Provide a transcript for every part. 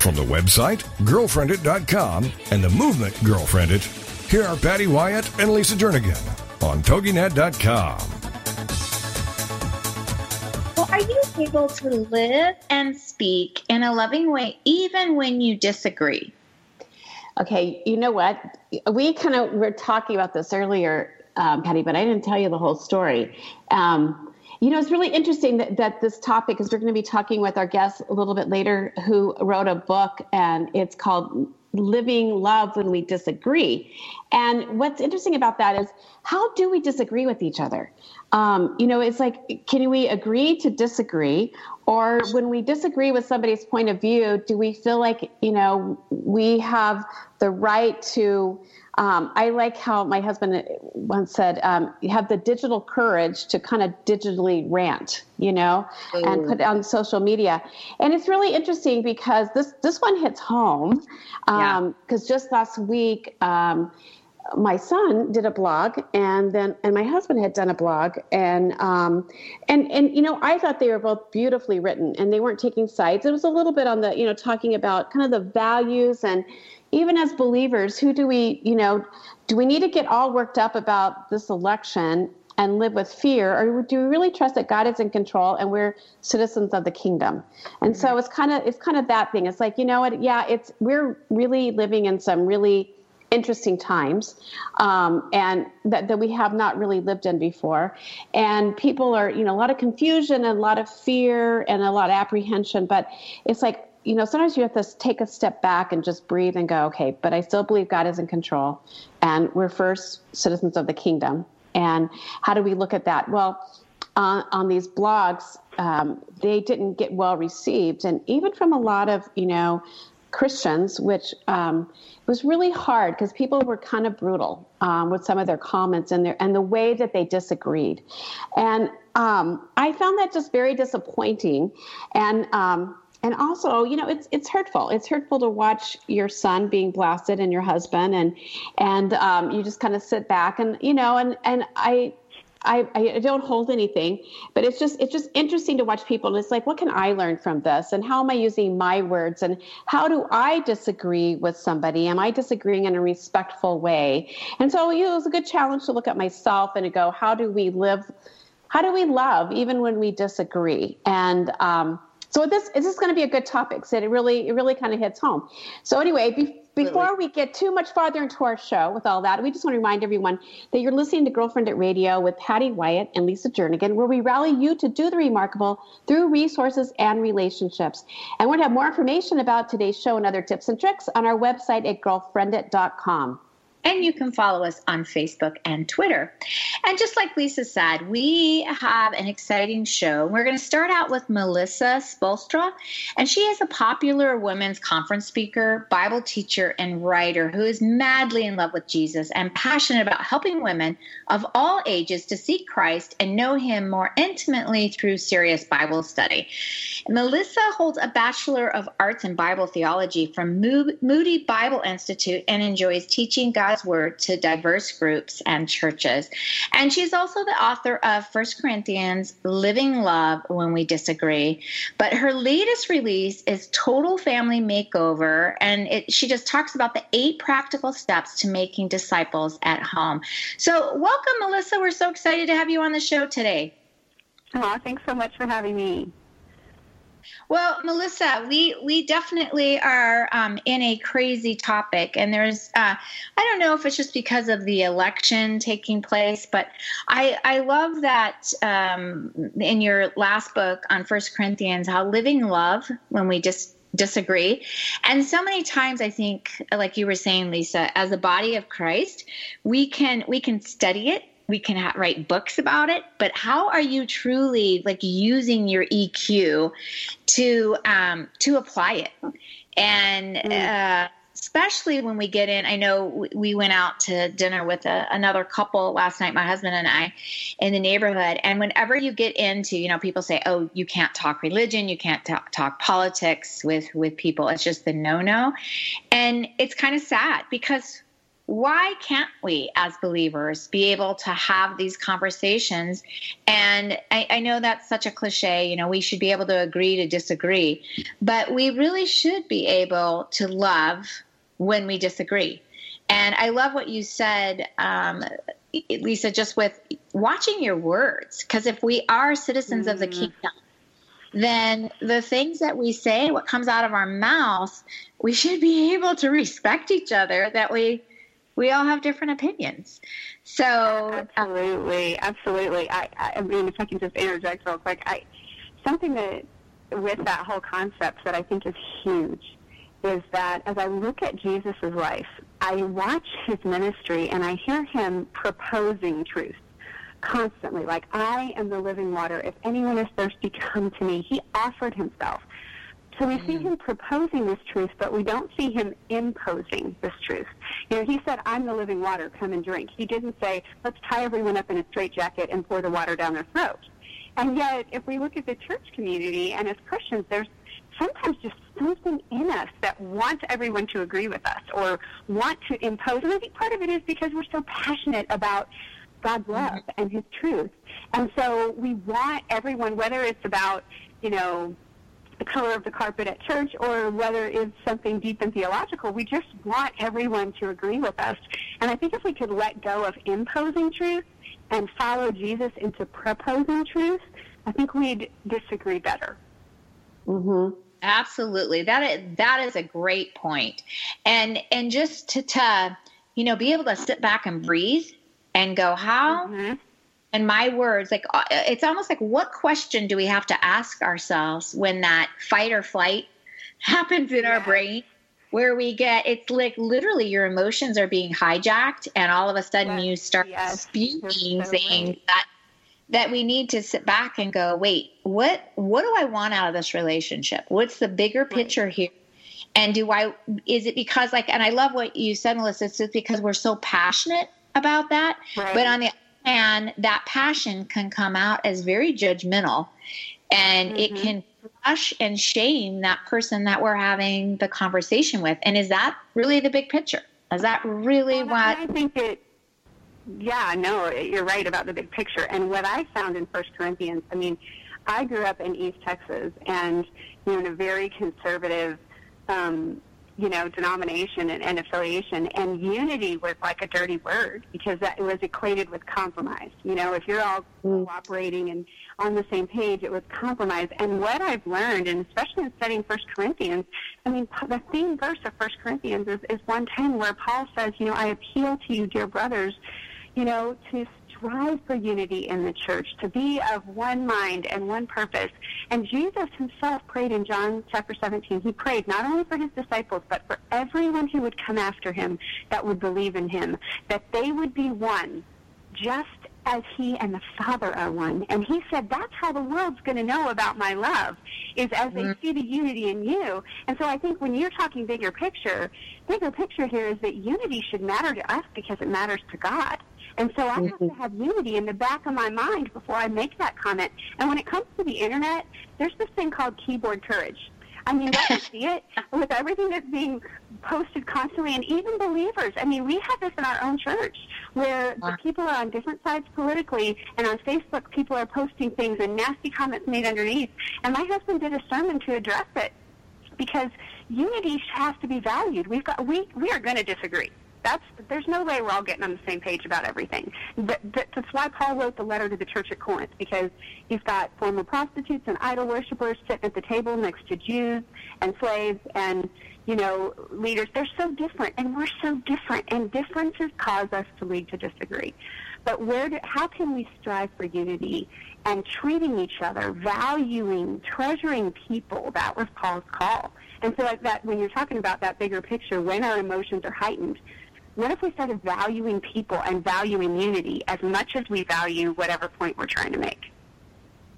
From the website, girlfriendit.com, and the movement Girlfriendit, here are Patty Wyatt and Lisa Jernigan on TogiNet.com. Well, are you able to live and speak in a loving way even when you disagree? Okay, you know what? We kind of were talking about this earlier, um, Patty, but I didn't tell you the whole story. Um, you know, it's really interesting that, that this topic, because we're going to be talking with our guest a little bit later, who wrote a book, and it's called Living Love When We Disagree. And what's interesting about that is how do we disagree with each other? Um, you know, it's like, can we agree to disagree? Or when we disagree with somebody's point of view, do we feel like, you know, we have the right to um, I like how my husband once said, um, "You have the digital courage to kind of digitally rant, you know, and put it on social media." And it's really interesting because this this one hits home because um, yeah. just last week um, my son did a blog and then and my husband had done a blog and um and and you know i thought they were both beautifully written and they weren't taking sides it was a little bit on the you know talking about kind of the values and even as believers, who do we, you know, do we need to get all worked up about this election and live with fear, or do we really trust that God is in control and we're citizens of the kingdom? And so it's kind of it's kind of that thing. It's like you know what? Yeah, it's we're really living in some really interesting times um, and that, that we have not really lived in before and people are you know a lot of confusion and a lot of fear and a lot of apprehension but it's like you know, sometimes you have to take a step back and just breathe and go, okay, but I still believe God is in control and we're first citizens of the kingdom. And how do we look at that? Well, on these blogs, um, they didn't get well received. And even from a lot of, you know, Christians, which um, was really hard because people were kind of brutal um, with some of their comments and their and the way that they disagreed, and um, I found that just very disappointing. And um, and also you know it's it's hurtful it's hurtful to watch your son being blasted and your husband and and um, you just kind of sit back and you know and and i I, I don't hold anything, but it's just it's just interesting to watch people. And it's like, what can I learn from this? And how am I using my words? And how do I disagree with somebody? Am I disagreeing in a respectful way? And so, you know, it was a good challenge to look at myself and to go, how do we live? How do we love even when we disagree? And um, so this, this is going to be a good topic. So it really, it really kind of hits home. So anyway, be, before we get too much farther into our show with all that, we just want to remind everyone that you're listening to Girlfriendit Radio with Patty Wyatt and Lisa Jernigan, where we rally you to do the remarkable through resources and relationships. And we're going to have more information about today's show and other tips and tricks on our website at girlfriendit.com. And you can follow us on Facebook and Twitter. And just like Lisa said, we have an exciting show. We're going to start out with Melissa Spoelstra, and she is a popular women's conference speaker, Bible teacher, and writer who is madly in love with Jesus and passionate about helping women of all ages to seek Christ and know Him more intimately through serious Bible study. Melissa holds a Bachelor of Arts in Bible Theology from Moody Bible Institute and enjoys teaching God's Word to diverse groups and churches. And she's also the author of First Corinthians Living Love When We Disagree. But her latest release is Total Family Makeover, and it, she just talks about the eight practical steps to making disciples at home. So, welcome, Melissa. We're so excited to have you on the show today. Oh, thanks so much for having me. Well, Melissa, we we definitely are um, in a crazy topic, and there's uh, I don't know if it's just because of the election taking place, but I I love that um, in your last book on First Corinthians how living love when we just disagree. And so many times I think like you were saying Lisa as a body of Christ, we can we can study it we can ha- write books about it but how are you truly like using your eq to um to apply it and mm. uh especially when we get in. I know we went out to dinner with a, another couple last night, my husband and I, in the neighborhood. And whenever you get into, you know, people say, "Oh, you can't talk religion, you can't talk, talk politics with with people. It's just the no no," and it's kind of sad because why can't we as believers be able to have these conversations and I, I, know that's such a cliche you know we should be able to agree to disagree but we really should be able to love when we disagree and i love what you said um, lisa just with watching your words because if we are citizens mm. of the mm. kingdom then the things that we say what comes out of our mouth we should be able to respect each other that we we all have different opinions. So absolutely, absolutely. I, I mean, if I can just interject real quick, I something that with that whole concept that I think is huge is that as I look at Jesus' life, I watch his ministry and I hear him proposing truth constantly. Like, I am the living water. If anyone is thirsty, come to me. He offered himself. So we see mm. him proposing this truth, but we don't see him imposing this truth. You know, he said, I'm the living water, come and drink. He didn't say, let's tie everyone up in a straitjacket and pour the water down their throat. And yet, if we look at the church community and as Christians, there's sometimes just something in us that wants everyone to agree with us or want to impose. And I think part of it is because we're so passionate about God's mm-hmm. love and His truth. And so we want everyone, whether it's about, you know, the color of the carpet at church or whether it's something deep and theological. We just want everyone to agree with us. And I think if we could let go of imposing truth and follow Jesus into proposing truth, I think we'd disagree better. Mm-hmm. Absolutely. That is, that is a great point. And and just to, to you know be able to sit back and breathe and go how mm-hmm and my words like uh, it's almost like what question do we have to ask ourselves when that fight or flight happens in yeah. our brain where we get it's like literally your emotions are being hijacked and all of a sudden yes. you start yes. spewing so things right. that that we need to sit back and go wait what what do i want out of this relationship what's the bigger picture right. here and do i is it because like and i love what you said melissa it's because we're so passionate about that right. but on the and that passion can come out as very judgmental and mm-hmm. it can crush and shame that person that we're having the conversation with. And is that really the big picture? Is that really well, what I think it yeah, no, you're right about the big picture. And what I found in First Corinthians, I mean, I grew up in East Texas and you know in a very conservative um, you know, denomination and, and, affiliation. And unity was like a dirty word because that it was equated with compromise. You know, if you're all mm. cooperating and on the same page, it was compromise. And what I've learned, and especially in studying First Corinthians, I mean, the theme verse of First Corinthians is, is 110 where Paul says, you know, I appeal to you, dear brothers, you know, to strive for unity in the church, to be of one mind and one purpose. And Jesus himself prayed in John chapter 17. He prayed not only for his disciples, but for everyone who would come after him that would believe in him, that they would be one, just as he and the Father are one. And he said, that's how the world's going to know about my love, is as they mm-hmm. see the unity in you. And so I think when you're talking bigger picture, bigger picture here is that unity should matter to us because it matters to God. And so I have to mm-hmm. have unity in the back of my mind before I make that comment. And when it comes to the internet, there's this thing called keyboard courage. I mean, I see it with everything that's being posted constantly, and even believers. I mean, we have this in our own church where the people are on different sides politically, and on Facebook, people are posting things and nasty comments made underneath. And my husband did a sermon to address it because unity has to be valued. We've got we we are going to disagree. That's there's no way we're all getting on the same page about everything. That's why Paul wrote the letter to the church at Corinth because he's got former prostitutes and idol worshippers sitting at the table next to Jews and slaves and you know leaders. They're so different, and we're so different, and differences cause us to lead to disagree. But where do, how can we strive for unity and treating each other, valuing, treasuring people? That was Paul's call. And so that when you're talking about that bigger picture, when our emotions are heightened, what if we started valuing people and valuing unity as much as we value whatever point we're trying to make?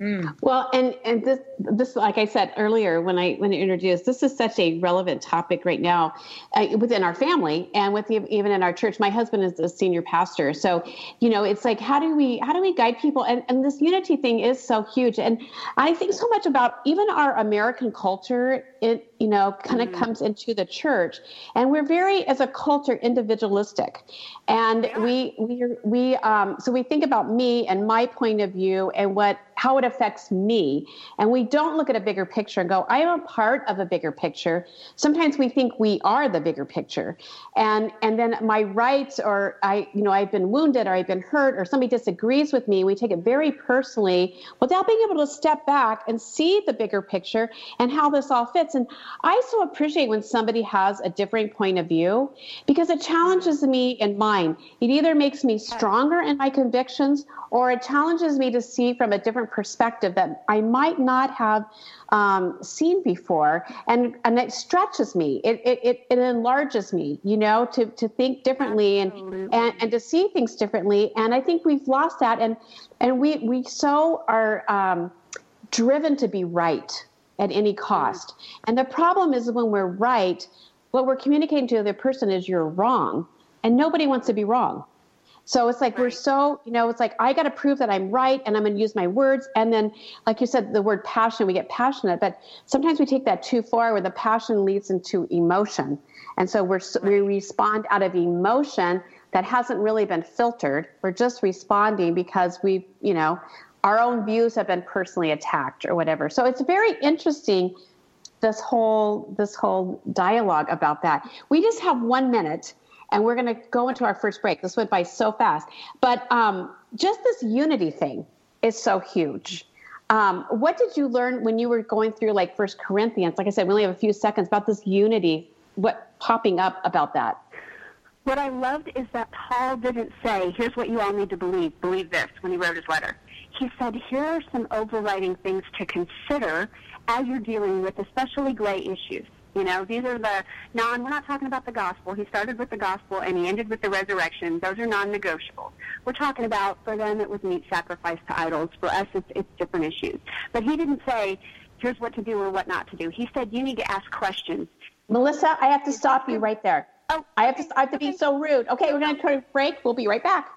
Mm. Well, and and this this like I said earlier when I when I introduced, this is such a relevant topic right now uh, within our family and with the, even in our church. My husband is a senior pastor, so you know it's like how do we how do we guide people? And and this unity thing is so huge. And I think so much about even our American culture. It you know kind of mm. comes into the church, and we're very as a culture individualistic, and yeah. we we we um, so we think about me and my point of view and what how it affects me. And we don't look at a bigger picture and go, I am a part of a bigger picture. Sometimes we think we are the bigger picture. And and then my rights or I, you know, I've been wounded or I've been hurt or somebody disagrees with me, we take it very personally without being able to step back and see the bigger picture and how this all fits. And I so appreciate when somebody has a different point of view because it challenges me in mine. It either makes me stronger in my convictions or it challenges me to see from a different perspective that I might not have um, seen before, and and it stretches me. It, it it it enlarges me, you know, to to think differently and, and and to see things differently. And I think we've lost that, and and we we so are um, driven to be right at any cost. And the problem is when we're right, what we're communicating to the other person is you're wrong, and nobody wants to be wrong. So it's like right. we're so, you know, it's like I got to prove that I'm right and I'm going to use my words. And then, like you said, the word passion, we get passionate, but sometimes we take that too far where the passion leads into emotion. And so we're, we respond out of emotion that hasn't really been filtered. We're just responding because we, you know, our own views have been personally attacked or whatever. So it's very interesting this whole this whole dialogue about that. We just have one minute and we're going to go into our first break. This went by so fast, but um, just this unity thing is so huge. Um, what did you learn when you were going through like First Corinthians? Like I said, we only have a few seconds about this unity. What popping up about that? What I loved is that Paul didn't say, "Here's what you all need to believe. Believe this." When he wrote his letter, he said, "Here are some overriding things to consider as you're dealing with especially gray issues." You know, these are the non, we're not talking about the gospel. He started with the gospel and he ended with the resurrection. Those are non-negotiables. We're talking about, for them, it was meat sacrifice to idols. For us, it's, it's different issues. But he didn't say, here's what to do or what not to do. He said, you need to ask questions. Melissa, I have to stop you right there. Oh, I have to, I have to be so rude. Okay, we're going to take a break. We'll be right back.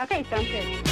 Okay, sounds good.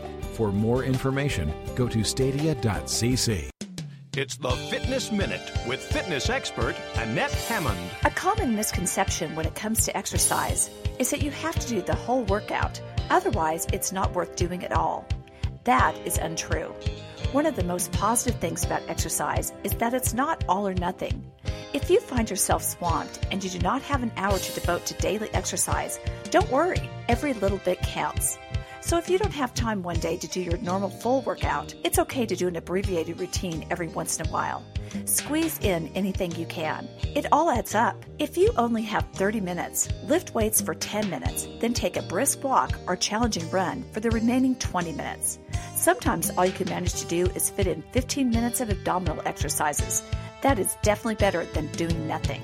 For more information, go to stadia.cc. It's the Fitness Minute with fitness expert Annette Hammond. A common misconception when it comes to exercise is that you have to do the whole workout, otherwise, it's not worth doing at all. That is untrue. One of the most positive things about exercise is that it's not all or nothing. If you find yourself swamped and you do not have an hour to devote to daily exercise, don't worry, every little bit counts. So if you don't have time one day to do your normal full workout, it's okay to do an abbreviated routine every once in a while. Squeeze in anything you can. It all adds up. If you only have 30 minutes, lift weights for 10 minutes, then take a brisk walk or challenging run for the remaining 20 minutes. Sometimes all you can manage to do is fit in 15 minutes of abdominal exercises. That is definitely better than doing nothing.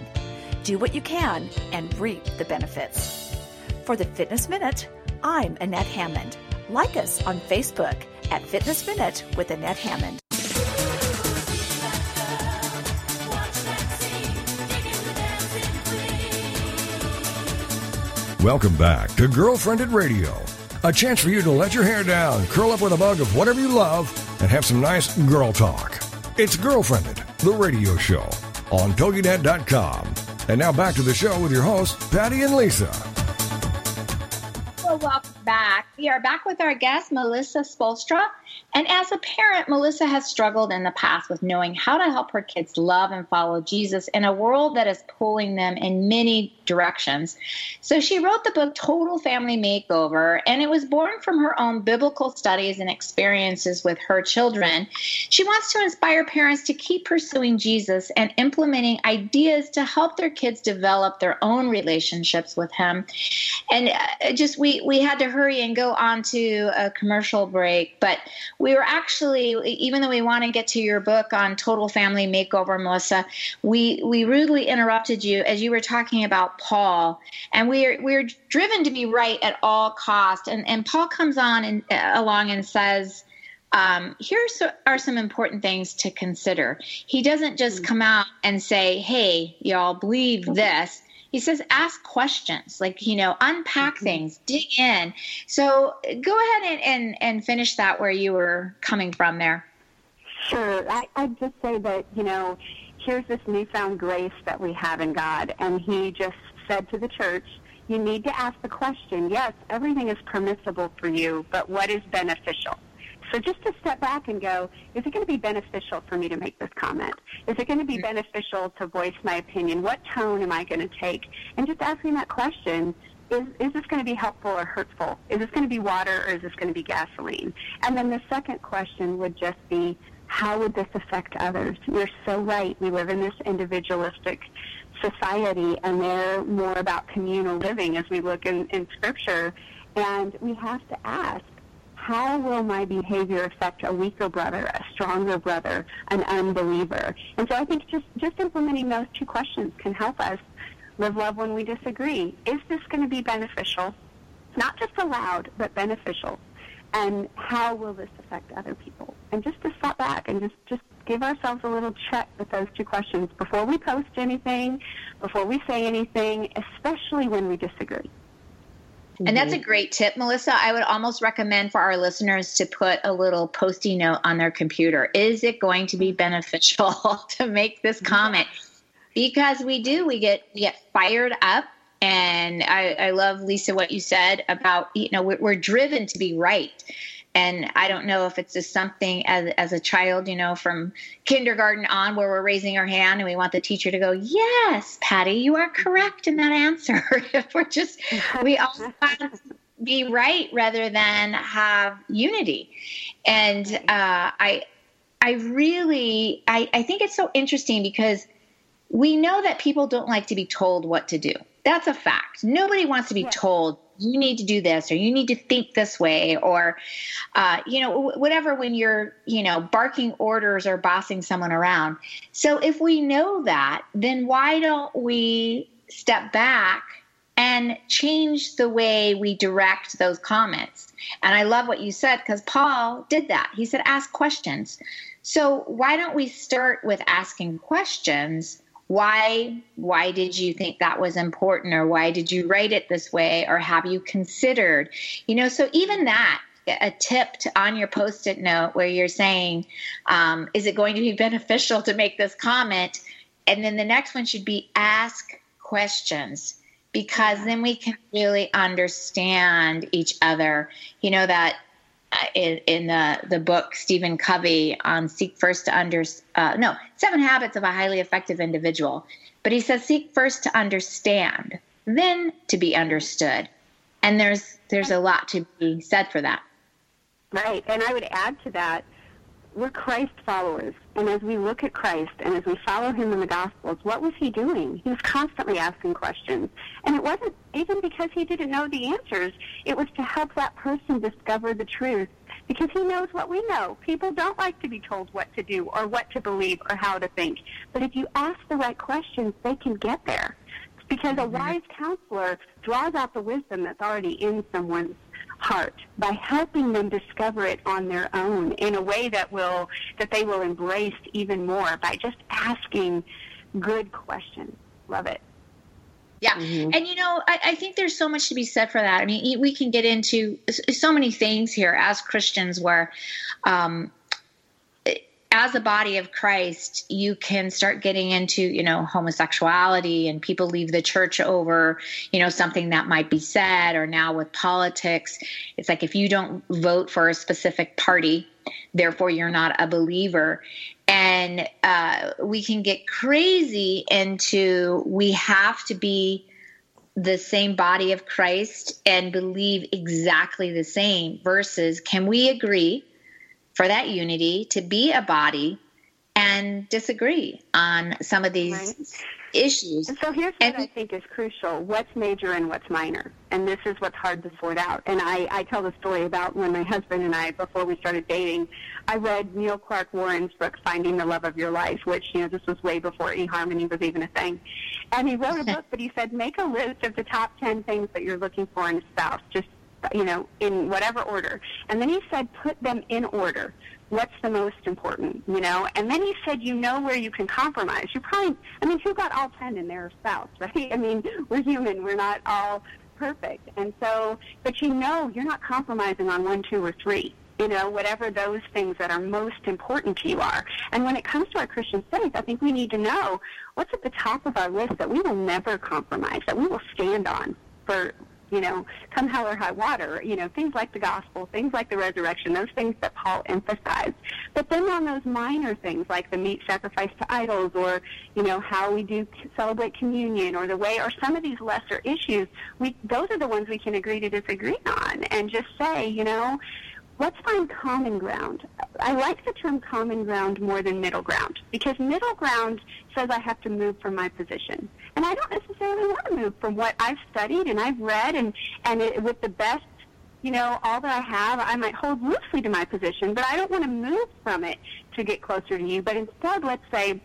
Do what you can and reap the benefits. For the Fitness Minute, I'm Annette Hammond. Like us on Facebook at Fitness Minute with Annette Hammond. Welcome back to Girlfriendit Radio, a chance for you to let your hair down, curl up with a mug of whatever you love, and have some nice girl talk. It's Girlfriendit, the radio show on TogiNet.com. And now back to the show with your hosts, Patty and Lisa. Back. We are back with our guest, Melissa Spoelstra. And as a parent, Melissa has struggled in the past with knowing how to help her kids love and follow Jesus in a world that is pulling them in many directions. So she wrote the book Total Family Makeover, and it was born from her own biblical studies and experiences with her children. She wants to inspire parents to keep pursuing Jesus and implementing ideas to help their kids develop their own relationships with Him. And uh, just we we had to hurry and go on to a commercial break, but we were actually, even though we want to get to your book on total family makeover, Melissa, we we rudely interrupted you as you were talking about Paul, and we're we're driven to be right at all cost. And and Paul comes on and uh, along and says. Um, here are some important things to consider. He doesn't just come out and say, "Hey, y'all, believe this." he says ask questions like you know unpack mm-hmm. things dig in so go ahead and, and, and finish that where you were coming from there sure I, i'd just say that you know here's this newfound grace that we have in god and he just said to the church you need to ask the question yes everything is permissible for you but what is beneficial so just to step back and go, is it going to be beneficial for me to make this comment? Is it going to be beneficial to voice my opinion? What tone am I going to take? And just asking that question, is, is this going to be helpful or hurtful? Is this going to be water or is this going to be gasoline? And then the second question would just be, how would this affect others? You're so right. We live in this individualistic society and they're more about communal living as we look in, in scripture. And we have to ask, how will my behavior affect a weaker brother, a stronger brother, an unbeliever? And so I think just, just implementing those two questions can help us live love when we disagree. Is this going to be beneficial? Not just allowed, but beneficial. And how will this affect other people? And just to step back and just, just give ourselves a little check with those two questions before we post anything, before we say anything, especially when we disagree. And that's a great tip, Melissa. I would almost recommend for our listeners to put a little posty note on their computer. Is it going to be beneficial to make this comment? Because we do, we get we get fired up, and I, I love Lisa what you said about you know we're, we're driven to be right. And I don't know if it's just something as as a child, you know, from kindergarten on, where we're raising our hand and we want the teacher to go, "Yes, Patty, you are correct in that answer." if we're just, we all want to be right rather than have unity, and uh, I, I really, I, I think it's so interesting because we know that people don't like to be told what to do. That's a fact. Nobody wants to be told you need to do this or you need to think this way or uh, you know whatever when you're you know barking orders or bossing someone around. So if we know that then why don't we step back and change the way we direct those comments? And i love what you said because paul did that. He said ask questions. So why don't we start with asking questions why why did you think that was important or why did you write it this way or have you considered you know so even that a tip to, on your post-it note where you're saying um, is it going to be beneficial to make this comment? And then the next one should be ask questions because then we can really understand each other. You know that in, in the, the book Stephen Covey on seek first to under uh, no seven habits of a highly effective individual, but he says seek first to understand, then to be understood, and there's there's a lot to be said for that. Right, and I would add to that we're Christ followers. And as we look at Christ and as we follow him in the Gospels, what was he doing? He was constantly asking questions. And it wasn't even because he didn't know the answers, it was to help that person discover the truth. Because he knows what we know. People don't like to be told what to do or what to believe or how to think. But if you ask the right questions, they can get there. Because a mm-hmm. wise counselor draws out the wisdom that's already in someone's heart by helping them discover it on their own in a way that will that they will embrace even more by just asking good questions. Love it. Yeah. Mm-hmm. And, you know, I, I, think there's so much to be said for that. I mean, we can get into so many things here as Christians where, um, as a body of Christ, you can start getting into, you know, homosexuality and people leave the church over, you know, something that might be said, or now with politics. It's like if you don't vote for a specific party, therefore you're not a believer and uh, we can get crazy into we have to be the same body of Christ and believe exactly the same versus can we agree for that unity to be a body and disagree on some of these right issues. And so here's what and, I think is crucial: what's major and what's minor, and this is what's hard to sort out. And I, I tell the story about when my husband and I, before we started dating, I read Neil Clark Warren's book "Finding the Love of Your Life," which you know this was way before eHarmony was even a thing. And he wrote a book, but he said make a list of the top ten things that you're looking for in a spouse, just you know, in whatever order. And then he said put them in order what's the most important, you know? And then he said, you know where you can compromise. You probably, I mean, who got all 10 in their spouse, right? I mean, we're human. We're not all perfect. And so, but you know you're not compromising on one, two, or three. You know, whatever those things that are most important to you are. And when it comes to our Christian faith, I think we need to know what's at the top of our list that we will never compromise, that we will stand on for you know, come hell or high water, you know, things like the gospel, things like the resurrection, those things that Paul emphasized. But then on those minor things like the meat sacrifice to idols or, you know, how we do celebrate communion or the way, or some of these lesser issues, we, those are the ones we can agree to disagree on and just say, you know, let's find common ground. I like the term common ground more than middle ground because middle ground says I have to move from my position. And I don't necessarily want to move from what I've studied and I've read and, and it, with the best, you know, all that I have, I might hold loosely to my position, but I don't want to move from it to get closer to you. But instead, let's say,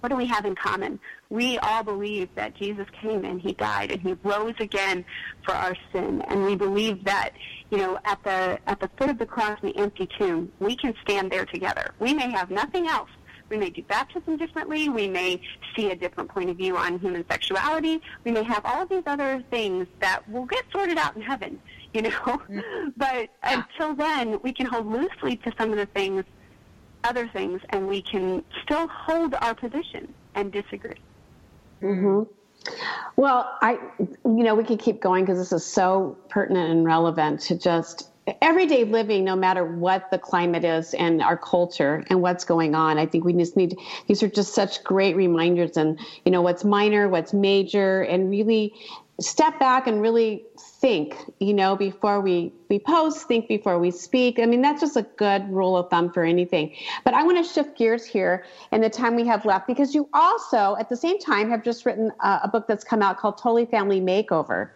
what do we have in common? We all believe that Jesus came and he died and he rose again for our sin. And we believe that, you know, at the, at the foot of the cross in the empty tomb, we can stand there together. We may have nothing else. We may do baptism differently. We may see a different point of view on human sexuality. We may have all these other things that will get sorted out in heaven, you know. Mm-hmm. But yeah. until then, we can hold loosely to some of the things other things, and we can still hold our position and disagree. Mm-hmm. Well, I, you know, we could keep going because this is so pertinent and relevant to just everyday living, no matter what the climate is and our culture and what's going on. I think we just need, these are just such great reminders and, you know, what's minor, what's major, and really step back and really think, you know, before we, we post, think before we speak. I mean, that's just a good rule of thumb for anything. But I want to shift gears here in the time we have left because you also, at the same time, have just written a, a book that's come out called Totally Family Makeover.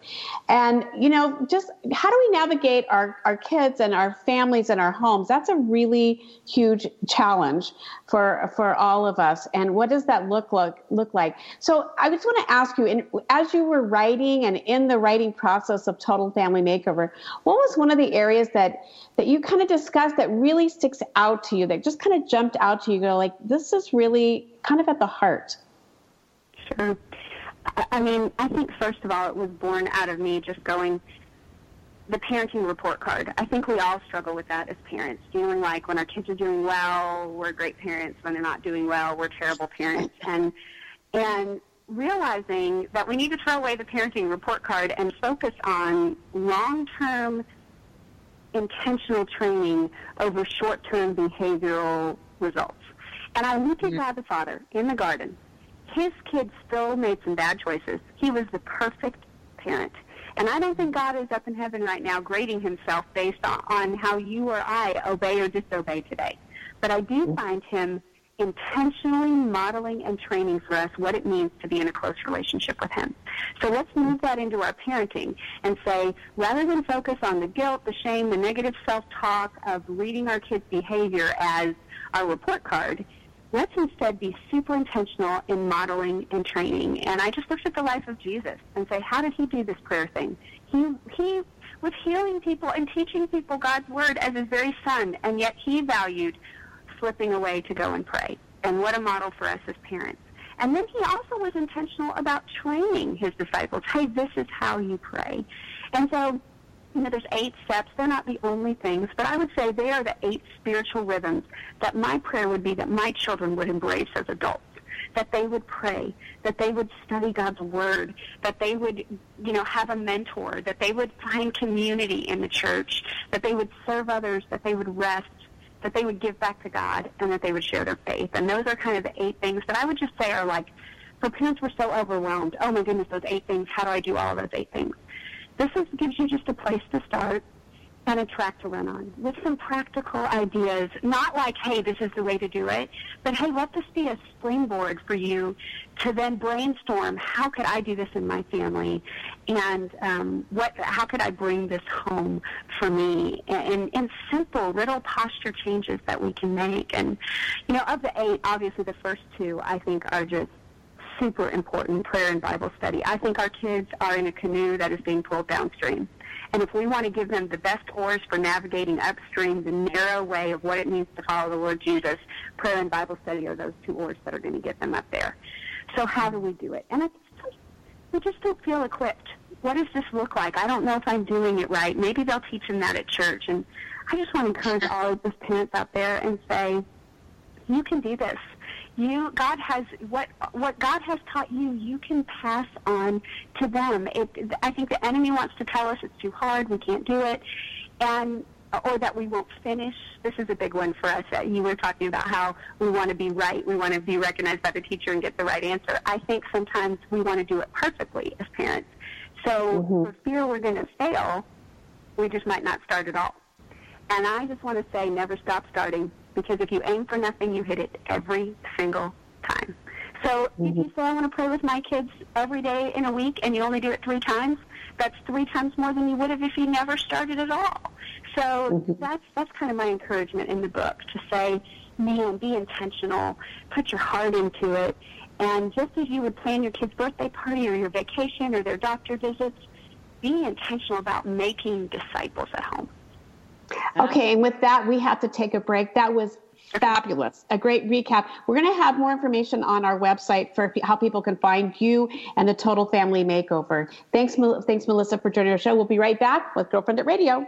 And, you know, just how do we navigate our, our kids and our families and our homes? That's a really huge challenge for, for all of us. And what does that look like, look like? So I just want to ask you, in, as you were writing and in the writing process of Total Family Makeover, what was one of the areas that that you kind of discussed that really sticks out to you, that just kind of jumped out to you? Go like, this is really kind of at the heart. Sure. I mean, I think first of all, it was born out of me just going the parenting report card. I think we all struggle with that as parents, feeling like when our kids are doing well, we're great parents. When they're not doing well, we're terrible parents. And and realizing that we need to throw away the parenting report card and focus on long-term intentional training over short-term behavioral results. And I look at mm-hmm. God the Father in the garden. His kids still made some bad choices. He was the perfect parent. And I don't think God is up in heaven right now grading himself based on, on how you or I obey or disobey today. But I do mm-hmm. find him intentionally modeling and training for us what it means to be in a close relationship with Him. So let's move that into our parenting and say, rather than focus on the guilt, the shame, the negative self-talk of reading our kids' behavior as our report card, let's instead be super intentional in modeling and training. And I just looked at the life of Jesus and say, how did he do this prayer thing? He, he was healing people and teaching people God's word as his very son, and yet he valued slipping away to go and pray. And what a model for us as parents. And then he also was intentional about training his disciples. Hey, this is how you pray. And so, you know, there's eight steps. They're not the only things, but I would say they are the eight spiritual rhythms that my prayer would be that my children would embrace as adults that they would pray, that they would study God's Word, that they would, you know, have a mentor, that they would find community in the church, that they would serve others, that they would rest, that they would give back to God, and that they would share their faith. And those are kind of the eight things that I would just say are like, for parents were so overwhelmed. Oh my goodness, those eight things. How do I do all of those eight things? This is, gives you just a place to start and a track to run on with some practical ideas. Not like, hey, this is the way to do it, but hey, let this be a springboard for you to then brainstorm. How could I do this in my family, and um, what? How could I bring this home for me? And, and simple little posture changes that we can make. And you know, of the eight, obviously the first two I think are just super important prayer and Bible study. I think our kids are in a canoe that is being pulled downstream. And if we want to give them the best oars for navigating upstream, the narrow way of what it means to follow the Lord Jesus, prayer and Bible study are those two oars that are going to get them up there. So how do we do it? And it's, we just don't feel equipped. What does this look like? I don't know if I'm doing it right. Maybe they'll teach them that at church. And I just want to encourage all of those parents out there and say, you can do this you God has what what God has taught you you can pass on to them. It, I think the enemy wants to tell us it's too hard we can't do it and or that we won't finish. This is a big one for us. You were talking about how we want to be right we want to be recognized by the teacher and get the right answer. I think sometimes we want to do it perfectly as parents. So mm-hmm. for fear we're going to fail we just might not start at all. And I just want to say never stop starting because if you aim for nothing, you hit it every single time. So mm-hmm. if you say I want to pray with my kids every day in a week and you only do it three times, that's three times more than you would have if you never started at all. So mm-hmm. that's that's kind of my encouragement in the book to say, man, be intentional, put your heart into it, and just as you would plan your kid's birthday party or your vacation or their doctor visits, be intentional about making disciples at home. Okay, and with that, we have to take a break. That was fabulous. A great recap. We're going to have more information on our website for how people can find you and the Total Family Makeover. Thanks, thanks, Melissa, for joining our show. We'll be right back with Girlfriendit Radio.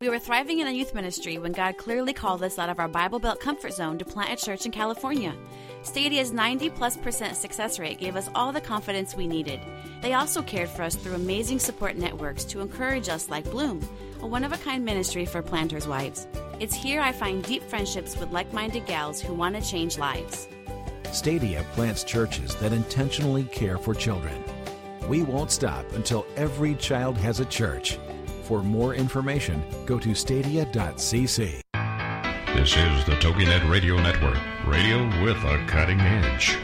We were thriving in a youth ministry when God clearly called us out of our Bible Belt comfort zone to plant a church in California. Stadia's 90 plus percent success rate gave us all the confidence we needed. They also cared for us through amazing support networks to encourage us, like Bloom, a one of a kind ministry for planters' wives. It's here I find deep friendships with like minded gals who want to change lives. Stadia plants churches that intentionally care for children. We won't stop until every child has a church. For more information, go to stadia.cc. This is the TogiNet Radio Network, radio with a cutting edge.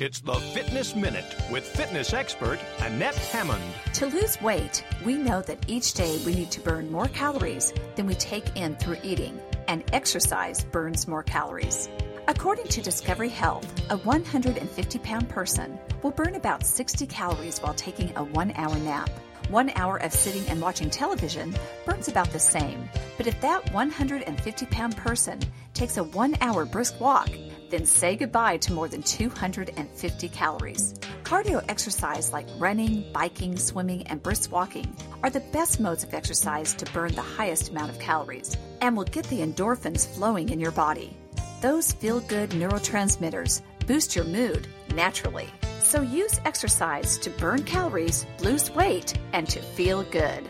It's the Fitness Minute with fitness expert Annette Hammond. To lose weight, we know that each day we need to burn more calories than we take in through eating, and exercise burns more calories. According to Discovery Health, a 150 pound person will burn about 60 calories while taking a one hour nap. One hour of sitting and watching television burns about the same. But if that 150 pound person takes a one hour brisk walk, then say goodbye to more than 250 calories. Cardio exercise like running, biking, swimming, and brisk walking are the best modes of exercise to burn the highest amount of calories and will get the endorphins flowing in your body. Those feel good neurotransmitters boost your mood naturally. So use exercise to burn calories, lose weight, and to feel good.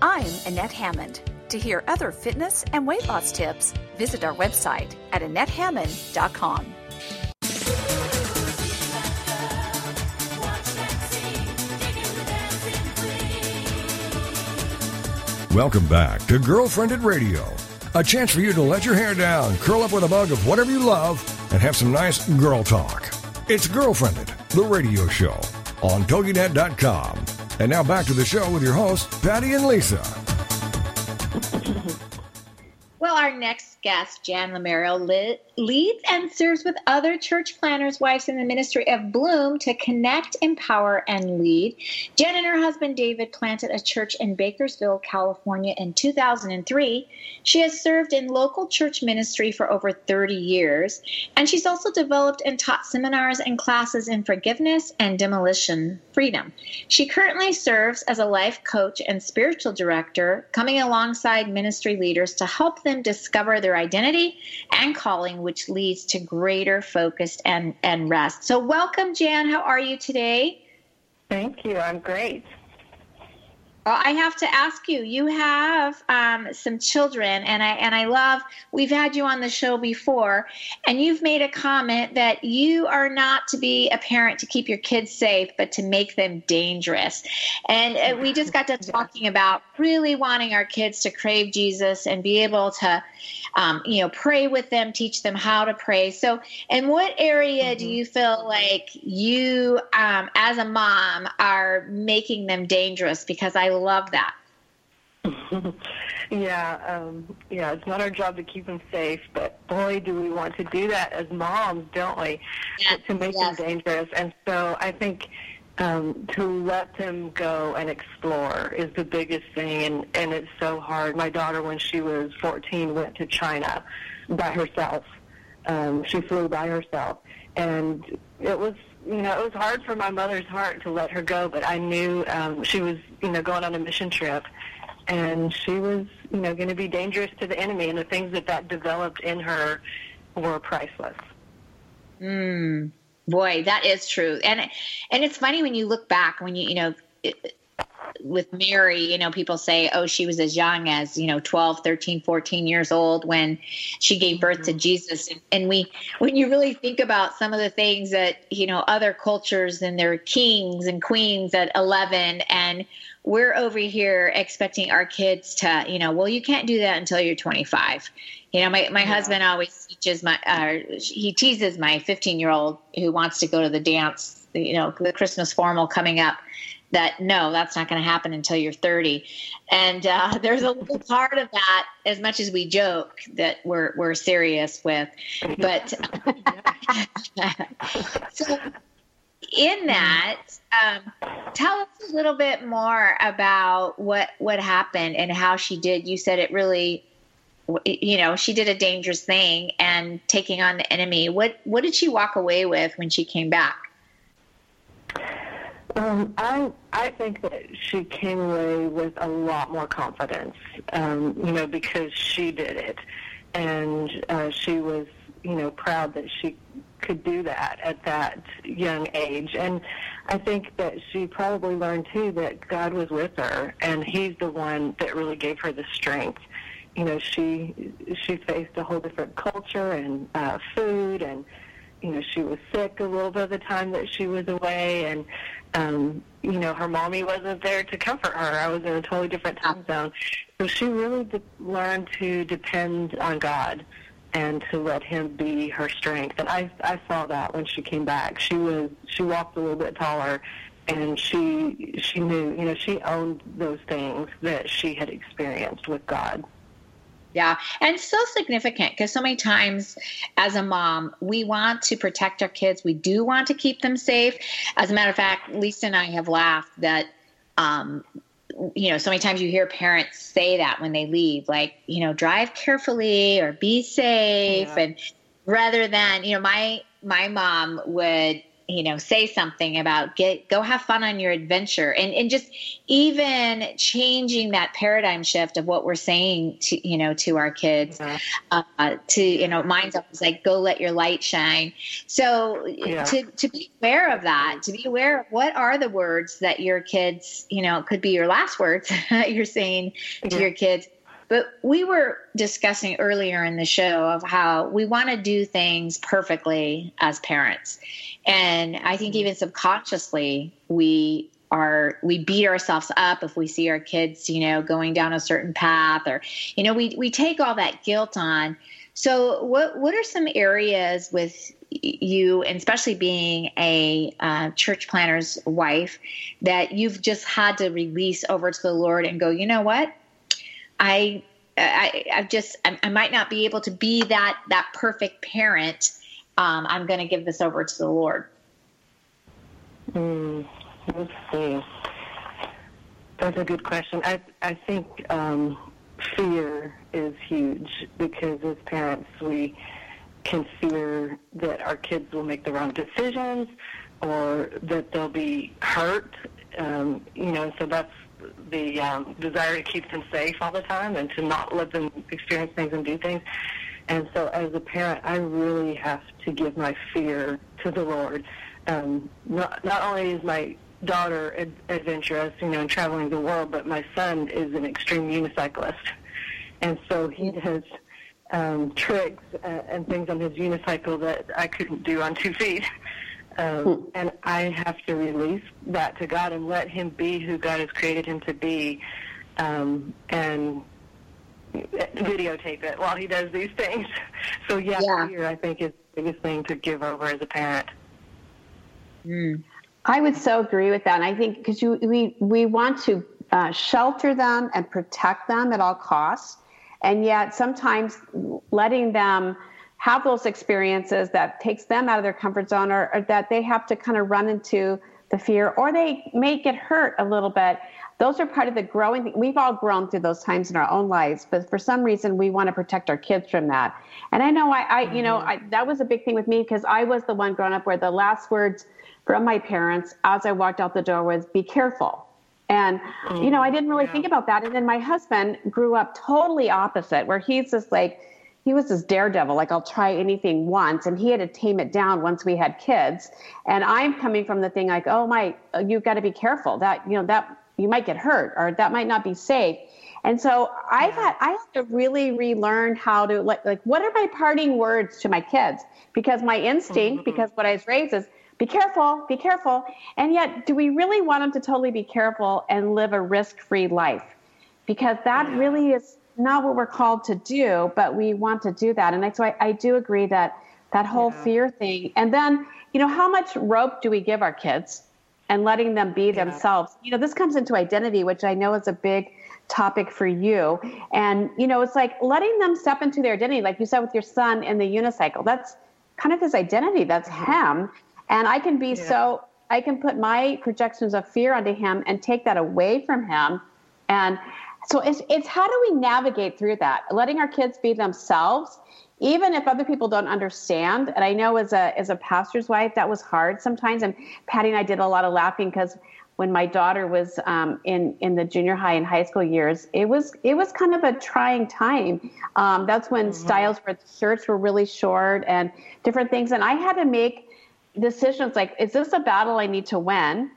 I'm Annette Hammond. To hear other fitness and weight loss tips, visit our website at AnnetteHammond.com. Welcome back to Girlfriendit Radio, a chance for you to let your hair down, curl up with a mug of whatever you love, and have some nice girl talk. It's Girlfriendit, the radio show on TogiNet.com. And now back to the show with your hosts, Patty and Lisa. Well, our next guest, Jan Lamero, leads and serves with other church planters' wives in the ministry of Bloom to connect, empower, and lead. Jan and her husband David planted a church in Bakersfield, California in 2003. She has served in local church ministry for over 30 years, and she's also developed and taught seminars and classes in forgiveness and demolition freedom. She currently serves as a life coach and spiritual director, coming alongside ministry leaders to help them discover their identity and calling, which leads to greater focus and, and rest. So, welcome, Jan. How are you today? Thank you. I'm great. Well, I have to ask you. You have um, some children, and I and I love. We've had you on the show before, and you've made a comment that you are not to be a parent to keep your kids safe, but to make them dangerous. And uh, we just got to talking about really wanting our kids to crave Jesus and be able to, um, you know, pray with them, teach them how to pray. So, in what area mm-hmm. do you feel like you, um, as a mom, are making them dangerous? Because I love that. yeah, um, yeah. It's not our job to keep them safe, but boy, do we want to do that as moms, don't we? Yes, to make yes. them dangerous. And so I think um, to let them go and explore is the biggest thing, and and it's so hard. My daughter, when she was 14, went to China by herself. Um, she flew by herself, and it was you know, it was hard for my mother's heart to let her go, but I knew um, she was, you know, going on a mission trip, and she was, you know, going to be dangerous to the enemy, and the things that that developed in her were priceless. Mm, boy, that is true, and and it's funny when you look back when you, you know. It, with Mary, you know, people say, oh, she was as young as, you know, 12, 13, 14 years old when she gave birth to mm-hmm. Jesus. And, and we, when you really think about some of the things that, you know, other cultures and their kings and queens at 11, and we're over here expecting our kids to, you know, well, you can't do that until you're 25. You know, my, my yeah. husband always teaches my, uh, he teases my 15 year old who wants to go to the dance, you know, the Christmas formal coming up that no, that's not going to happen until you're 30. And uh, there's a little part of that, as much as we joke that we're we're serious with, but so in that, um, tell us a little bit more about what what happened and how she did. You said it really you know she did a dangerous thing and taking on the enemy what what did she walk away with when she came back um, I I think that she came away with a lot more confidence, um, you know, because she did it, and uh, she was, you know, proud that she could do that at that young age. And I think that she probably learned too that God was with her, and He's the one that really gave her the strength. You know, she she faced a whole different culture and uh, food and you know, she was sick a little bit of the time that she was away, and um, you know, her mommy wasn't there to comfort her. I was in a totally different time zone. So she really de- learned to depend on God and to let him be her strength. And I I saw that when she came back. She was she walked a little bit taller and she she knew, you know, she owned those things that she had experienced with God. Yeah, and so significant because so many times as a mom, we want to protect our kids. We do want to keep them safe. As a matter of fact, Lisa and I have laughed that, um, you know, so many times you hear parents say that when they leave, like, you know, drive carefully or be safe. Yeah. And rather than, you know, my, my mom would you know say something about get go have fun on your adventure and and just even changing that paradigm shift of what we're saying to you know to our kids mm-hmm. uh, to you know mine's always like go let your light shine so yeah. to to be aware of that to be aware of what are the words that your kids you know could be your last words you're saying to your kids but we were discussing earlier in the show of how we want to do things perfectly as parents. And I think even subconsciously, we are we beat ourselves up if we see our kids, you know, going down a certain path, or you know, we we take all that guilt on. So, what what are some areas with you, and especially being a uh, church planter's wife, that you've just had to release over to the Lord and go, you know what, I I, I just I, I, might not be able to be that that perfect parent. Um, I'm going to give this over to the Lord. Mm, let's see. That's a good question. I I think um, fear is huge because as parents we can fear that our kids will make the wrong decisions or that they'll be hurt. Um, you know, so that's the um, desire to keep them safe all the time and to not let them experience things and do things. And so, as a parent, I really have to give my fear to the Lord. Um, not, not only is my daughter ad- adventurous, you know, and traveling the world, but my son is an extreme unicyclist, and so he does um, tricks uh, and things on his unicycle that I couldn't do on two feet. Um, hmm. and I have to release that to God and let Him be who God has created Him to be, um, and videotape it while He does these things. So yeah, yeah. fear I think is the biggest thing to give over as a parent. Mm. I would so agree with that, and I think because we we want to uh, shelter them and protect them at all costs, and yet sometimes letting them have those experiences that takes them out of their comfort zone or, or, that they have to kind of run into the fear or they may get hurt a little bit those are part of the growing we've all grown through those times in our own lives but for some reason we want to protect our kids from that and i know i, I you know mm-hmm. I, that was a big thing with me because i was the one growing up where the last words from my parents as i walked out the door was be careful and you know i didn't really yeah. think about that and then my husband grew up totally opposite where he's just like he was this daredevil like i'll try anything once. And he had to tame it down once we had kids. And i'm coming from the thing like oh my you've got to be careful. That you know that you might get hurt or that might not be safe. And so i've had i have to really relearn how to like like what are my parting words to my kids? Because my instinct mm-hmm. because what i was raised is be careful be careful. And yet do we really want them to totally be careful and live a risk-free life? Because that really is not what we're called to do, but we want to do that. And that's why I do agree that that whole yeah. fear thing. And then, you know, how much rope do we give our kids and letting them be yeah. themselves? You know, this comes into identity, which I know is a big topic for you. And, you know, it's like letting them step into their identity, like you said with your son in the unicycle. That's kind of his identity. That's him. And I can be yeah. so, I can put my projections of fear onto him and take that away from him. And so it's, it's how do we navigate through that? Letting our kids be themselves even if other people don't understand. And i know as a as a pastor's wife that was hard sometimes. And patty and i did a lot of laughing because when my daughter was um, in in the junior high and high school years it was it was kind of a trying time. Um, that's when mm-hmm. styles for shirts were really short and different things. And i had to make decisions like is this a battle i need to win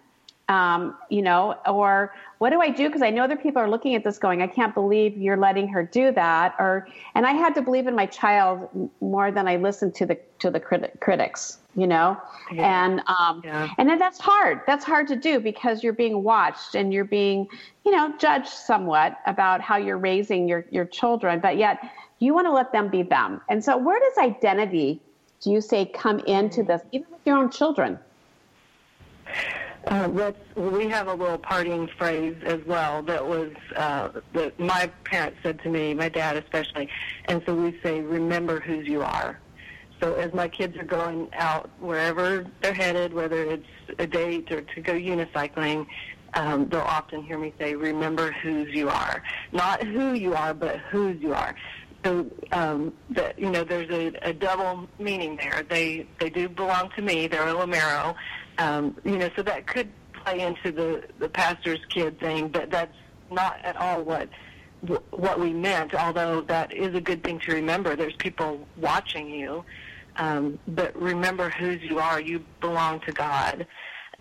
um, you know, or what do I do? Because I know other people are looking at this going, I can't believe you're letting her do that. Or, and I had to believe in my child more than I listened to the to the criti- critics, you know, yeah. and um, yeah. and then that's hard. That's hard to do because you're being watched and you're being, you know, judged somewhat about how you're raising your your children, but yet you want to let them be them. And so, where does identity, do you say, come into this, even with your own children? Uh, we have a little parting phrase as well that was uh, that my parents said to me, my dad especially, and so we say, "Remember whose you are." So as my kids are going out wherever they're headed, whether it's a date or to go unicycling, um, they'll often hear me say, "Remember whose you are." Not who you are, but whose you are. So um, that you know, there's a, a double meaning there. They they do belong to me. They're a Lomero, um, you know, so that could play into the the pastor's kid thing, but that's not at all what what we meant. Although that is a good thing to remember. There's people watching you, um, but remember whose you are. You belong to God,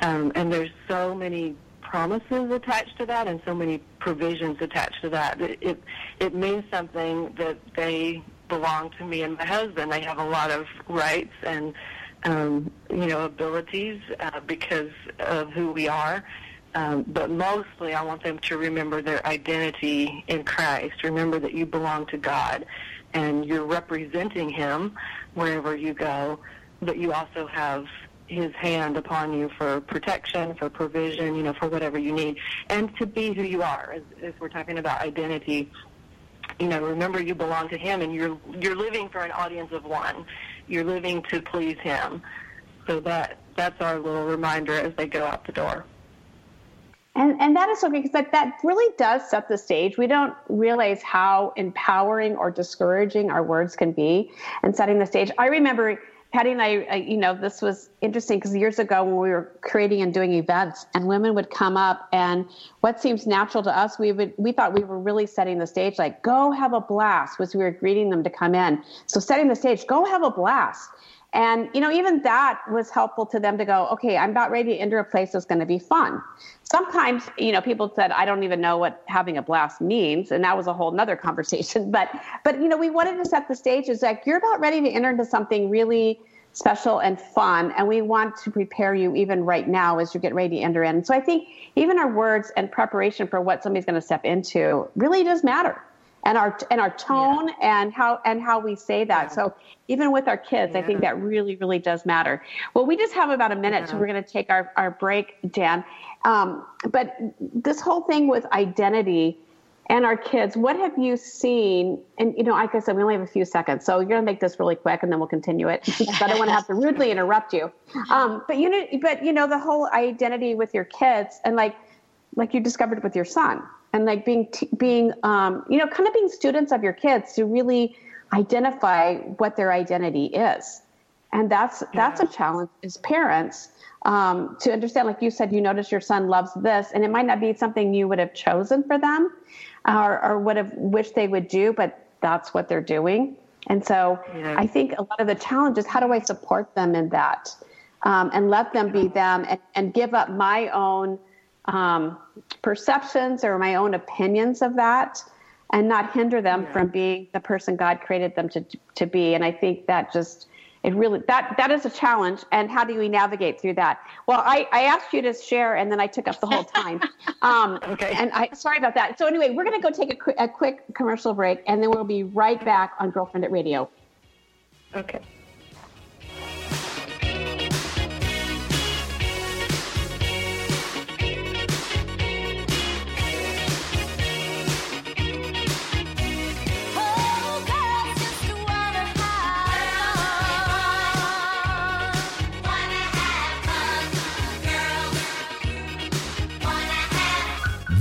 um, and there's so many promises attached to that, and so many provisions attached to that. It it, it means something that they belong to me and my husband. They have a lot of rights and um, you know, abilities uh, because of who we are. Um, but mostly, I want them to remember their identity in Christ. Remember that you belong to God, and you're representing Him wherever you go. But you also have His hand upon you for protection, for provision, you know, for whatever you need, and to be who you are. As, as we're talking about identity, you know, remember you belong to Him, and you're you're living for an audience of one. You're living to please Him. So that that's our little reminder as they go out the door. And and that is so great because that, that really does set the stage. We don't realize how empowering or discouraging our words can be and setting the stage. I remember Patty and I, uh, you know, this was interesting because years ago when we were creating and doing events, and women would come up, and what seems natural to us, we would we thought we were really setting the stage, like go have a blast, was we were greeting them to come in. So setting the stage, go have a blast. And, you know, even that was helpful to them to go, okay, I'm about ready to enter a place that's going to be fun. Sometimes, you know, people said, I don't even know what having a blast means. And that was a whole nother conversation. But, but, you know, we wanted to set the stage as like, you're about ready to enter into something really special and fun. And we want to prepare you even right now as you get ready to enter in. So I think even our words and preparation for what somebody's going to step into really does matter and our and our tone yeah. and how and how we say that. Yeah. So even with our kids, yeah. I think that really really does matter. Well, we just have about a minute, so we're going to take our our break, Jan. Um, but this whole thing with identity and our kids, what have you seen? And you know, like I said, we only have a few seconds, so you're going to make this really quick, and then we'll continue it. I don't want to have to rudely interrupt you. Um, but you know, but you know, the whole identity with your kids, and like like you discovered with your son and like being t- being um, you know kind of being students of your kids to really identify what their identity is. And that's that's a challenge as parents um, to understand like you said you notice your son loves this and it might not be something you would have chosen for them or, or would have wished they would do but that's what they're doing. And so yeah. i think a lot of the challenge is how do i support them in that um, and let them be them and, and give up my own um, perceptions or my own opinions of that and not hinder them yeah. from being the person God created them to, to be. And I think that just, it really, that, that is a challenge. And how do we navigate through that? Well, I, I asked you to share and then I took up the whole time. Um, okay. And I, sorry about that. So anyway, we're going to go take a, qu- a quick commercial break and then we'll be right back on Girlfriendit Radio. Okay.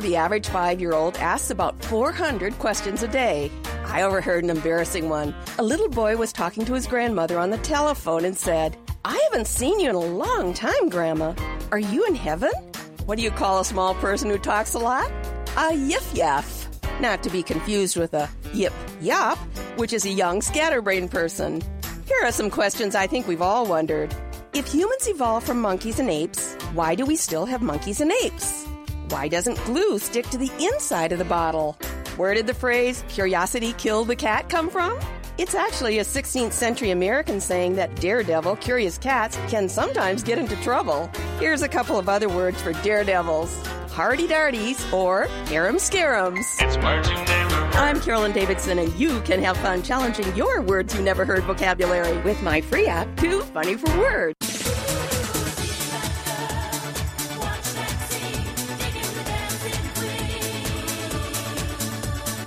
the average five year old asks about 400 questions a day. I overheard an embarrassing one. A little boy was talking to his grandmother on the telephone and said, I haven't seen you in a long time, Grandma. Are you in heaven? What do you call a small person who talks a lot? A yiff yaff. Not to be confused with a yip yap, which is a young scatterbrained person. Here are some questions I think we've all wondered. If humans evolved from monkeys and apes, why do we still have monkeys and apes? Why doesn't glue stick to the inside of the bottle? Where did the phrase curiosity killed the cat come from? It's actually a 16th century American saying that daredevil, curious cats can sometimes get into trouble. Here's a couple of other words for daredevils hardy darties or harem scarums. I'm Carolyn Davidson, and you can have fun challenging your words you never heard vocabulary with my free app, Too Funny for Words.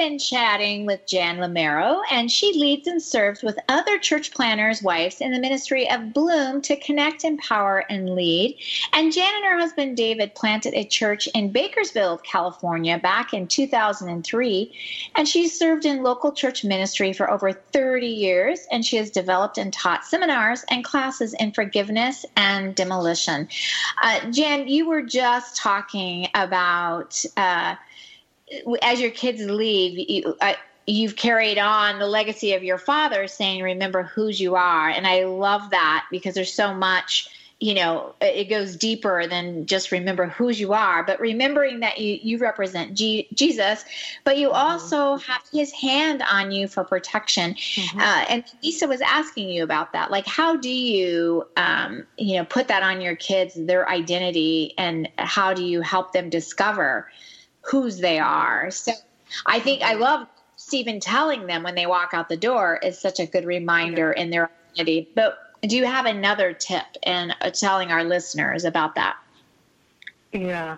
Been chatting with Jan Lamero, and she leads and serves with other church planters' wives in the ministry of Bloom to connect, empower, and lead. And Jan and her husband David planted a church in Bakersfield, California back in 2003. And she's served in local church ministry for over 30 years, and she has developed and taught seminars and classes in forgiveness and demolition. Uh, Jan, you were just talking about. Uh, as your kids leave, you, I, you've carried on the legacy of your father saying, remember whose you are. And I love that because there's so much, you know, it goes deeper than just remember whose you are, but remembering that you, you represent G- Jesus, but you mm-hmm. also have his hand on you for protection. Mm-hmm. Uh, and Lisa was asking you about that. Like, how do you, um, you know, put that on your kids, their identity, and how do you help them discover? Whose they are. So I think I love Stephen telling them when they walk out the door is such a good reminder in their identity. But do you have another tip in uh, telling our listeners about that? Yeah.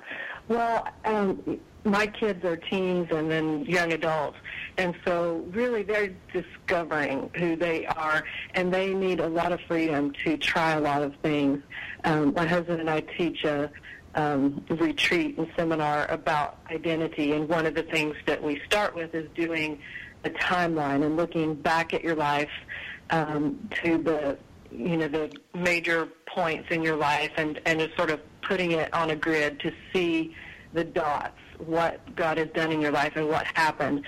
Well, um, my kids are teens and then young adults. And so really they're discovering who they are and they need a lot of freedom to try a lot of things. Um, my husband and I teach a um, retreat and seminar about identity. And one of the things that we start with is doing a timeline and looking back at your life um, to the you know the major points in your life and and just sort of putting it on a grid to see the dots what God has done in your life and what happened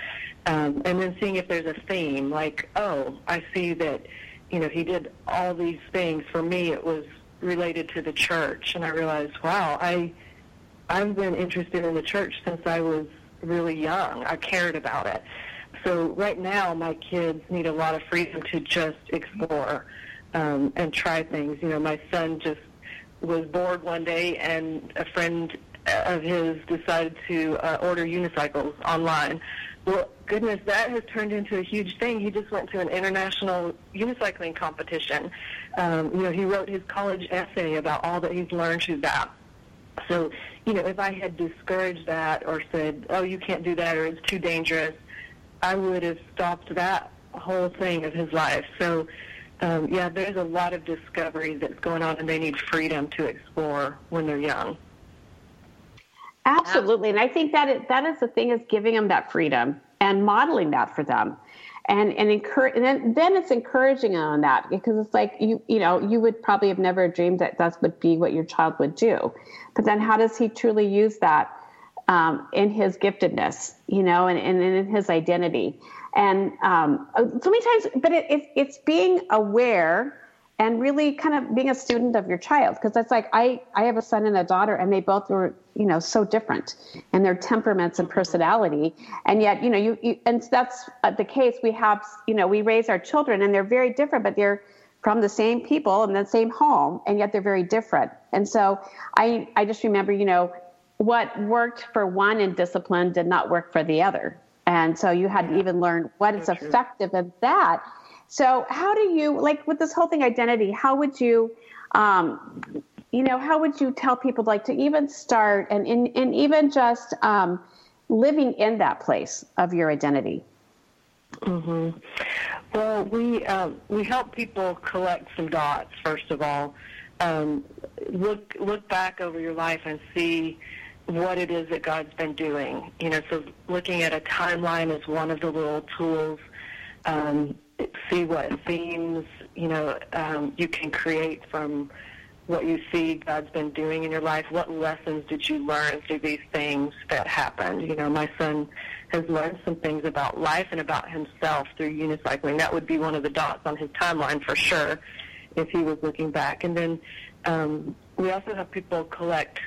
um, and then seeing if there's a theme like oh I see that you know he did all these things for me it was related to the church, and I realized, wow, I I've been interested in the church since I was really young. I cared about it. So right now, my kids need a lot of freedom to just explore um, and try things. You know, my son just was bored one day, and a friend of his decided to uh, order unicycles online. Well, goodness, that has turned into a huge thing. He just went to an international unicycling competition. Um, you know, he wrote his college essay about all that he's learned through that. So, you know, if I had discouraged that or said, oh, you can't do that or it's too dangerous, I would have stopped that whole thing of his life. So, um, yeah, there's a lot of discovery that's going on, and they need freedom to explore when they're young. Absolutely, and I think that it, that is the thing is giving them that freedom and modeling that for them, and and encourage. And then, then it's encouraging on that because it's like you you know you would probably have never dreamed that that would be what your child would do, but then how does he truly use that um, in his giftedness, you know, and, and in his identity, and um, so many times. But it, it, it's being aware and really kind of being a student of your child because that's like I I have a son and a daughter and they both were you know so different in their temperaments and personality. And yet you know you, you and that's uh, the case. We have you know we raise our children and they're very different but they're from the same people and the same home and yet they're very different. And so I I just remember you know what worked for one in discipline did not work for the other. And so you had to even learn what is effective at that so, how do you like with this whole thing identity? How would you, um, you know, how would you tell people like to even start and in, and even just um, living in that place of your identity? Mm-hmm. Well, we um, we help people collect some dots first of all. Um, look look back over your life and see what it is that God's been doing. You know, so looking at a timeline is one of the little tools. Um, see what themes you know um, you can create from what you see God's been doing in your life. What lessons did you learn through these things that happened? You know, my son has learned some things about life and about himself through unicycling. That would be one of the dots on his timeline for sure if he was looking back. And then um, we also have people collect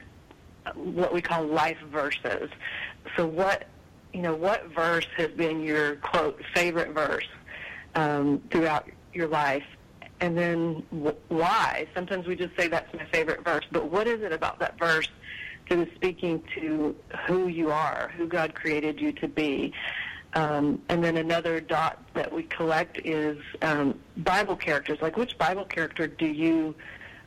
what we call life verses. So what you know, what verse has been your quote favorite verse um, throughout your life. And then why? Sometimes we just say that's my favorite verse, but what is it about that verse it is speaking to who you are, who God created you to be. Um, and then another dot that we collect is um, Bible characters. Like, which Bible character do you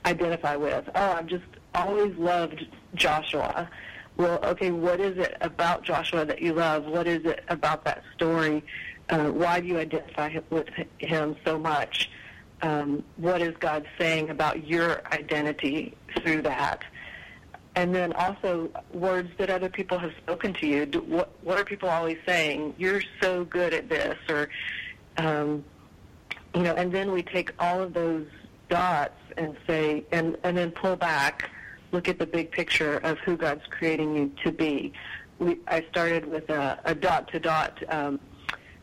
identify with? Oh, I've just always loved Joshua. Well, okay, what is it about Joshua that you love? What is it about that story? Uh, why do you identify with him so much? Um, what is God saying about your identity through that? and then also words that other people have spoken to you. Do, what, what are people always saying? You're so good at this, or um, you know. And then we take all of those dots and say, and and then pull back, look at the big picture of who God's creating you to be. We, I started with a, a dot to dot um,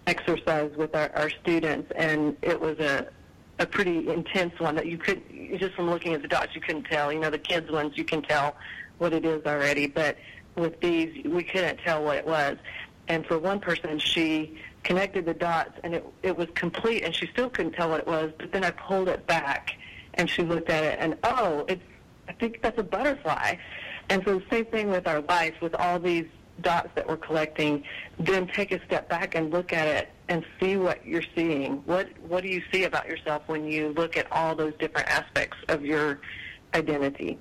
exercise with our, our students, and it was a a pretty intense one that you could just from looking at the dots you couldn't tell. You know, the kids ones you can tell what it is already, but with these we couldn't tell what it was. And for one person, she connected the dots and it it was complete, and she still couldn't tell what it was. But then I pulled it back, and she looked at it, and oh, it's I think that's a butterfly. And so the same thing with our life, with all these dots that we're collecting, then take a step back and look at it and see what you're seeing. What what do you see about yourself when you look at all those different aspects of your identity?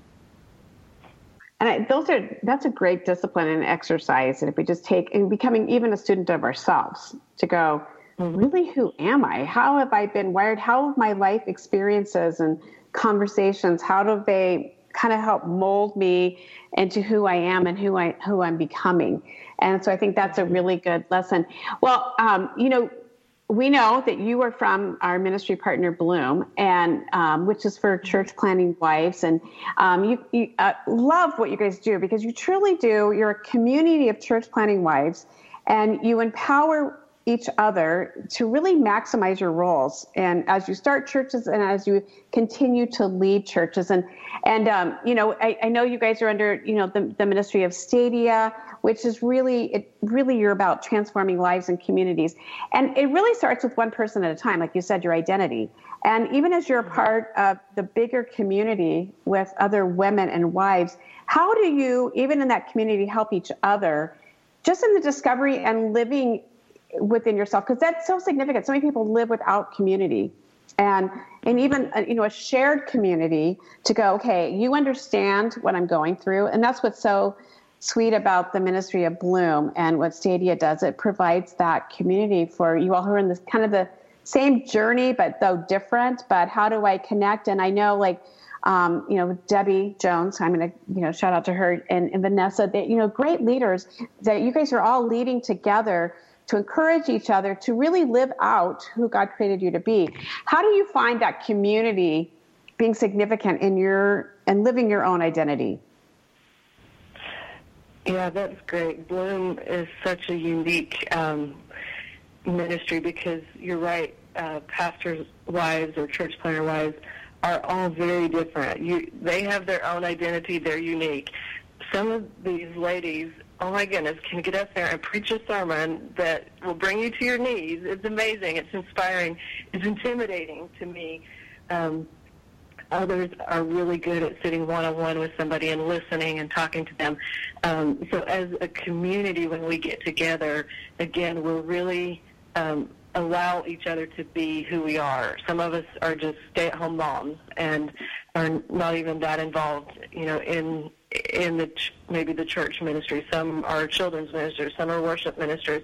And I, those are that's a great discipline and exercise. And if we just take and becoming even a student of ourselves to go, mm-hmm. really, who am I? How have I been wired? How have my life experiences and conversations? How do they kind of help mold me into who I am and who I who I'm becoming? And so I think that's a really good lesson. Well, um, you know, we know that you are from our ministry partner Bloom, and um, which is for church planting wives, and um, you, you uh, love what you guys do because you truly do. You're a community of church planting wives, and you empower each other to really maximize your roles. And as you start churches, and as you continue to lead churches, and and um, you know, I, I know you guys are under you know the, the ministry of Stadia which is really it really you're about transforming lives and communities and it really starts with one person at a time like you said your identity and even as you're a part of the bigger community with other women and wives how do you even in that community help each other just in the discovery and living within yourself because that's so significant so many people live without community and and even uh, you know a shared community to go okay you understand what i'm going through and that's what's so sweet about the ministry of Bloom and what Stadia does. It provides that community for you all who are in this kind of the same journey, but though different. But how do I connect? And I know, like, um, you know, Debbie Jones, I'm going to, you know, shout out to her and, and Vanessa, that, you know, great leaders that you guys are all leading together to encourage each other to really live out who God created you to be. How do you find that community being significant in your and living your own identity? Yeah, that's great. Bloom is such a unique um, ministry because you're right. Uh, pastors' wives or church planter wives are all very different. You, they have their own identity. They're unique. Some of these ladies, oh my goodness, can get up there and preach a sermon that will bring you to your knees. It's amazing. It's inspiring. It's intimidating to me. Um, Others are really good at sitting one-on-one with somebody and listening and talking to them. Um, so as a community, when we get together, again, we're really um, allow each other to be who we are. Some of us are just stay-at-home moms and are not even that involved, you know, in in the maybe the church ministry. Some are children's ministers. Some are worship ministers.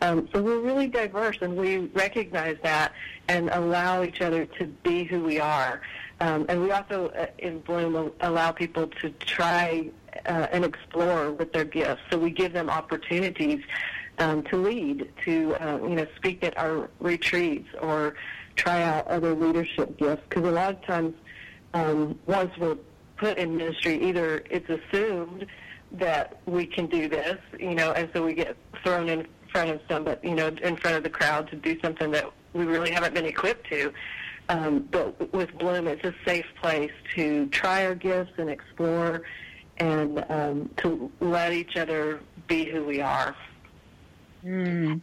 Um, so we're really diverse, and we recognize that and allow each other to be who we are. Um, and we also, uh, in Bloom, allow people to try uh, and explore with their gifts. So we give them opportunities um, to lead, to uh, you know, speak at our retreats or try out other leadership gifts. Because a lot of times, um, once we're put in ministry, either it's assumed that we can do this, you know, and so we get thrown in front of somebody, you know, in front of the crowd to do something that we really haven't been equipped to. Um, but with Bloom, it's a safe place to try our gifts and explore and um, to let each other be who we are. Mm.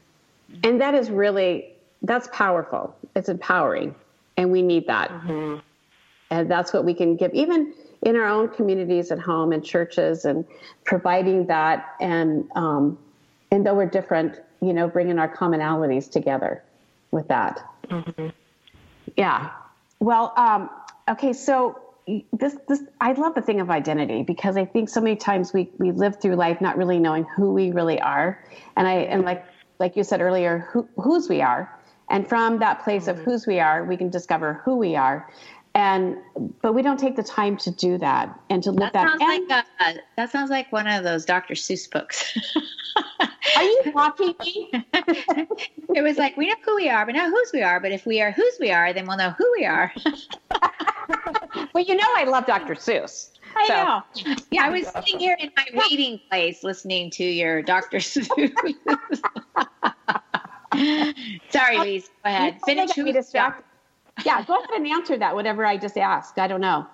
And that is really, that's powerful. It's empowering. And we need that. Mm-hmm. and that's what we can give even in our own communities at home and churches and providing that. And um, and though we're different you know bringing our commonalities together with that. Mm-hmm. yeah. Well um, okay so this this I love the thing of identity because I think so many times we we live through life not really knowing who we really are, and I and like like you said earlier, who, whose we are, and from that place of whose we are, we can discover who we are, and but we don't take the time to do that and to look that. Sounds and, like a, uh, that sounds like one of those Dr. Seuss books. are you mocking me? it was like we know who we are, but not whose we are. But if we are whose we are, then we'll know who we are. well, you know I love Dr. Seuss. I so. know. Yeah, I was sitting here in my waiting place listening to your Dr. Seuss. Sorry, Lise. Go ahead. Finish who distracted. Yeah, go ahead and answer that, whatever I just asked. I don't know.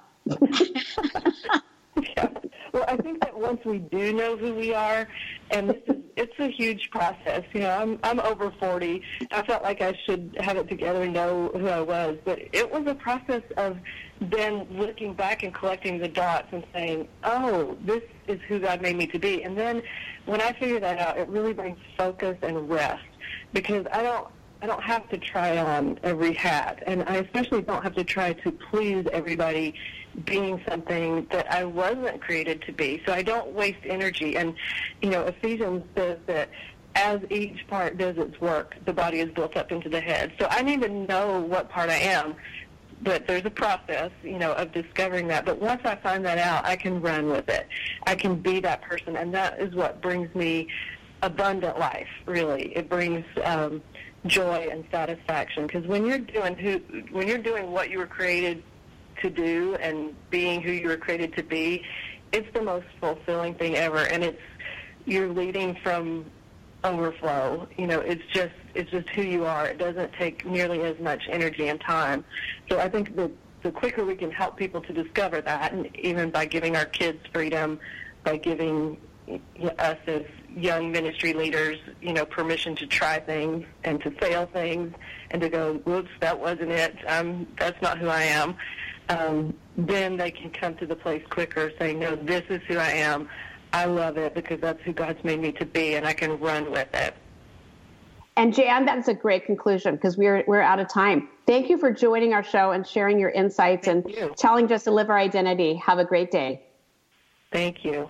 yeah. Well, I think that once we do know who we are, and this is, it's a huge process. You know, I'm I'm over 40. I felt like I should have it together and know who I was, but it was a process of then looking back and collecting the dots and saying, "Oh, this is who God made me to be." And then when I figure that out, it really brings focus and rest because I don't I don't have to try on every hat, and I especially don't have to try to please everybody being something that I wasn't created to be. So I don't waste energy. And, you know, Ephesians says that as each part does its work, the body is built up into the head. So I need to know what part I am. But there's a process, you know, of discovering that. But once I find that out, I can run with it. I can be that person, and that is what brings me abundant life. Really, it brings um, joy and satisfaction. Because when you're doing who, when you're doing what you were created to do and being who you were created to be, it's the most fulfilling thing ever. And it's you're leading from overflow. You know, it's just it's just who you are. It doesn't take nearly as much energy and time. So I think the the quicker we can help people to discover that, and even by giving our kids freedom, by giving us as young ministry leaders, you know, permission to try things and to fail things and to go, whoops, that wasn't it. Um, that's not who I am. Um, then they can come to the place quicker saying, no, this is who I am. I love it because that's who God's made me to be and I can run with it. And Jan, that's a great conclusion because we're we're out of time. Thank you for joining our show and sharing your insights Thank and you. telling us to live our identity. Have a great day. Thank you.